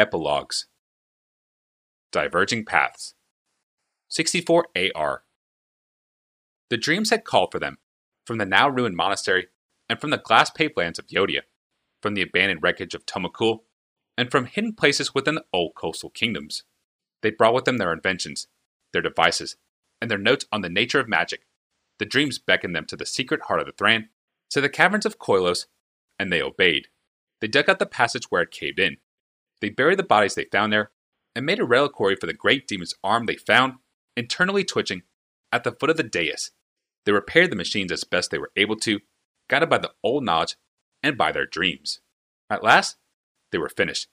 Epilogues Diverging Paths 64 AR The dreams had called for them from the now ruined monastery and from the glass paved lands of Yotia, from the abandoned wreckage of Tomakul, and from hidden places within the old coastal kingdoms. They brought with them their inventions, their devices, and their notes on the nature of magic. The dreams beckoned them to the secret heart of the Thran, to the caverns of Koilos, and they obeyed. They dug out the passage where it caved in. They buried the bodies they found there, and made a reliquary for the great demon's arm they found, internally twitching, at the foot of the dais. They repaired the machines as best they were able to, guided by the old knowledge and by their dreams. At last, they were finished,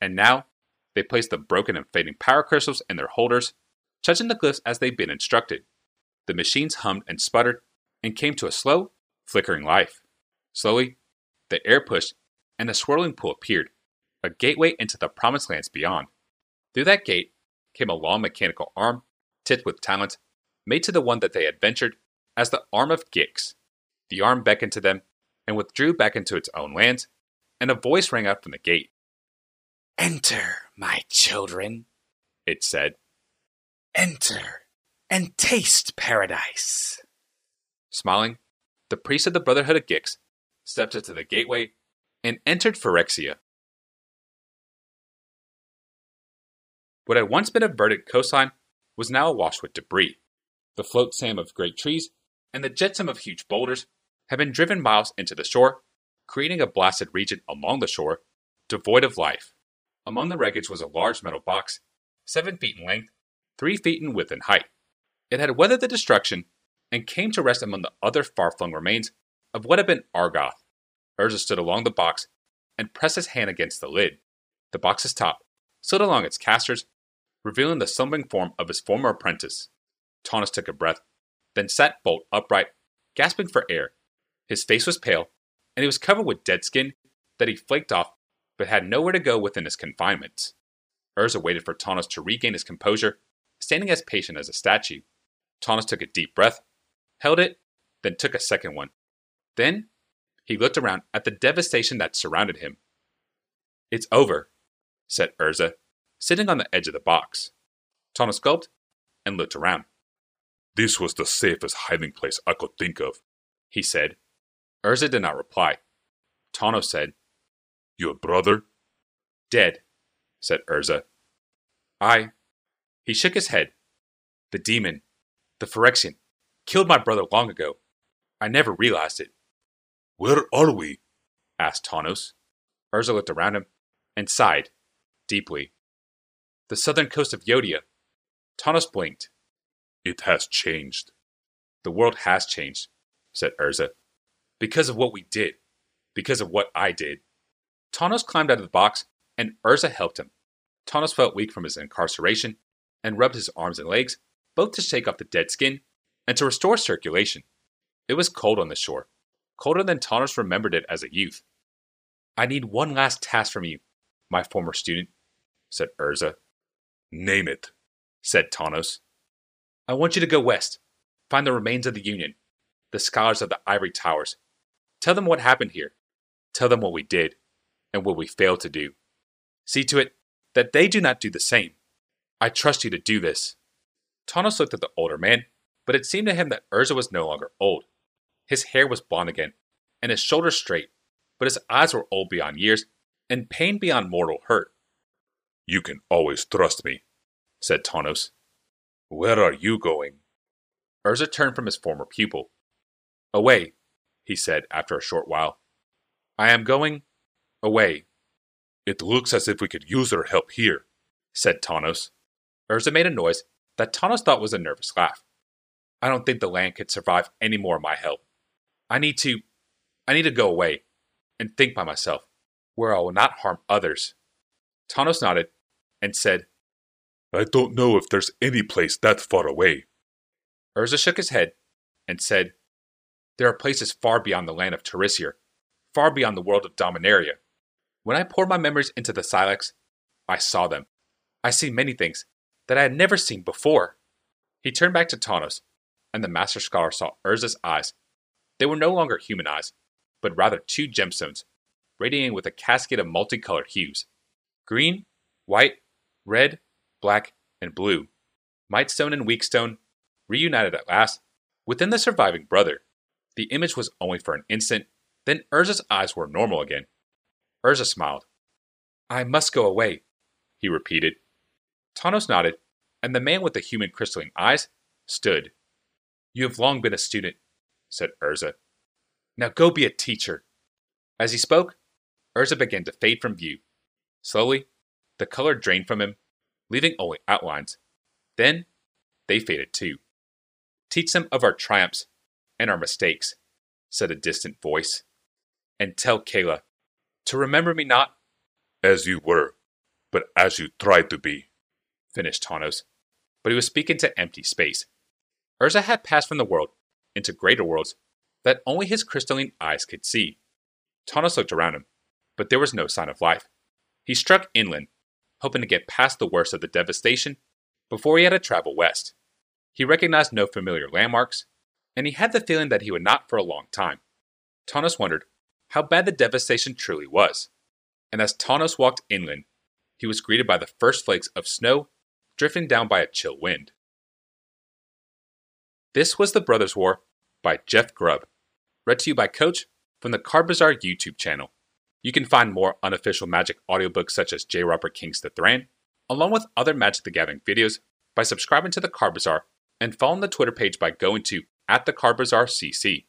and now they placed the broken and fading power crystals in their holders, touching the glyphs as they'd been instructed. The machines hummed and sputtered and came to a slow, flickering life. Slowly, the air pushed and a swirling pool appeared, a gateway into the promised lands beyond. Through that gate came a long mechanical arm, tipped with talent, made to the one that they had ventured as the arm of Gix. The arm beckoned to them and withdrew back into its own lands, and a voice rang out from the gate. Enter, my children, It said. enter and taste paradise. Smiling, the priest of the Brotherhood of Gix stepped into the gateway and entered Phyrexia. What had once been a verdant coastline was now awash with debris. The float sand of great trees and the jetsam of huge boulders had been driven miles into the shore, creating a blasted region along the shore, devoid of life. Among the wreckage was a large metal box, seven feet in length, three feet in width and height. It had weathered the destruction and came to rest among the other far flung remains of what had been Argoth. Urza stood along the box and pressed his hand against the lid. The box's top slid along its casters, revealing the slumbering form of his former apprentice. Tawnos took a breath, then sat bolt upright, gasping for air. His face was pale, and he was covered with dead skin that he flaked off but had nowhere to go within his confinement. Urza waited for Tawnos to regain his composure, standing as patient as a statue. Tawnos took a deep breath, held it, then took a second one. Then he looked around at the devastation that surrounded him. It's over, said Urza, sitting on the edge of the box. Tawnos gulped and looked around. This was the safest hiding place I could think of. He said. Urza did not reply. Tawnos said, Your brother? Dead, said Urza. I. He shook his head. The demon, the Phyrexian, killed my brother long ago. I never realized it, Where are we? asked Tawnos. Urza looked around him and sighed deeply. The southern coast of Yotia. Tawnos blinked. It has changed. The world has changed, said Urza. Because of what we did. Because of what I did. Tawnos climbed out of the box, and Urza helped him. Tawnos felt weak from his incarceration and rubbed his arms and legs, both to shake off the dead skin and to restore circulation. It was cold on the shore, colder than Tawnos remembered it as a youth. I need one last task from you, my former student, said Urza. Name it. said Tawnos. I want you to go west, find the remains of the Union, the scholars of the Ivory Towers. Tell them what happened here. Tell them what we did and what we failed to do. See to it that they do not do the same. I trust you to do this. Tawnos looked at the older man, but it seemed to him that Urza was no longer old. His hair was blond again, and his shoulders straight, but his eyes were old beyond years and pain beyond mortal hurt, You can always trust me. said Tawnos. Where are you going? Urza turned from his former pupil. Away, he said after a short while. I am going away, It looks as if we could use your help here. said Tawnos. Urza made a noise that Tawnos thought was a nervous laugh. I don't think the land could survive any more of my help. I need to I need to go away and think by myself, where I will not harm others. Tawnos nodded and said, I don't know if there's any place that far away. Urza shook his head and said, There are places far beyond the land of Terisiare, far beyond the world of Dominaria. When I poured my memories into the Silex, I saw them. I see many things that I had never seen before. He turned back to Tawnos, and the Master Scholar saw Urza's eyes. They were no longer human eyes, but rather two gemstones, radiating with a cascade of multicolored hues green, White, red, black, and blue. Mightstone and Weakstone reunited at last within the surviving brother. The image was only for an instant, then Urza's eyes were normal again. Urza smiled. I must go away, he repeated. Tawnos nodded, and the man with the human crystalline eyes stood. You have long been a student, said Urza. Now go be a teacher. As he spoke, Urza began to fade from view. Slowly, the color drained from him, leaving only outlines. Then, they faded too. Teach them of our triumphs and our mistakes, said a distant voice. And tell Kayla to remember me not As you were, but as you tried to be. finished Tawnos. But he was speaking to empty space. Urza had passed from the world into greater worlds that only his crystalline eyes could see. Tawnos looked around him, but there was no sign of life. He struck inland, hoping to get past the worst of the devastation before he had to travel west. He recognized no familiar landmarks, and he had the feeling that he would not for a long time. Tawnos wondered how bad the devastation truly was. And as Tawnos walked inland, he was greeted by the first flakes of snow drifting down by a chill wind. This was The Brothers War by Jeff Grubb, read to you by Coach from the Card Bazaar YouTube channel. You can find more unofficial Magic audiobooks such as J. Robert King's The Thran, along with other Magic the Gathering videos by subscribing to the Card Bazaar and following the Twitter page by going to at the Card Bazaar CC.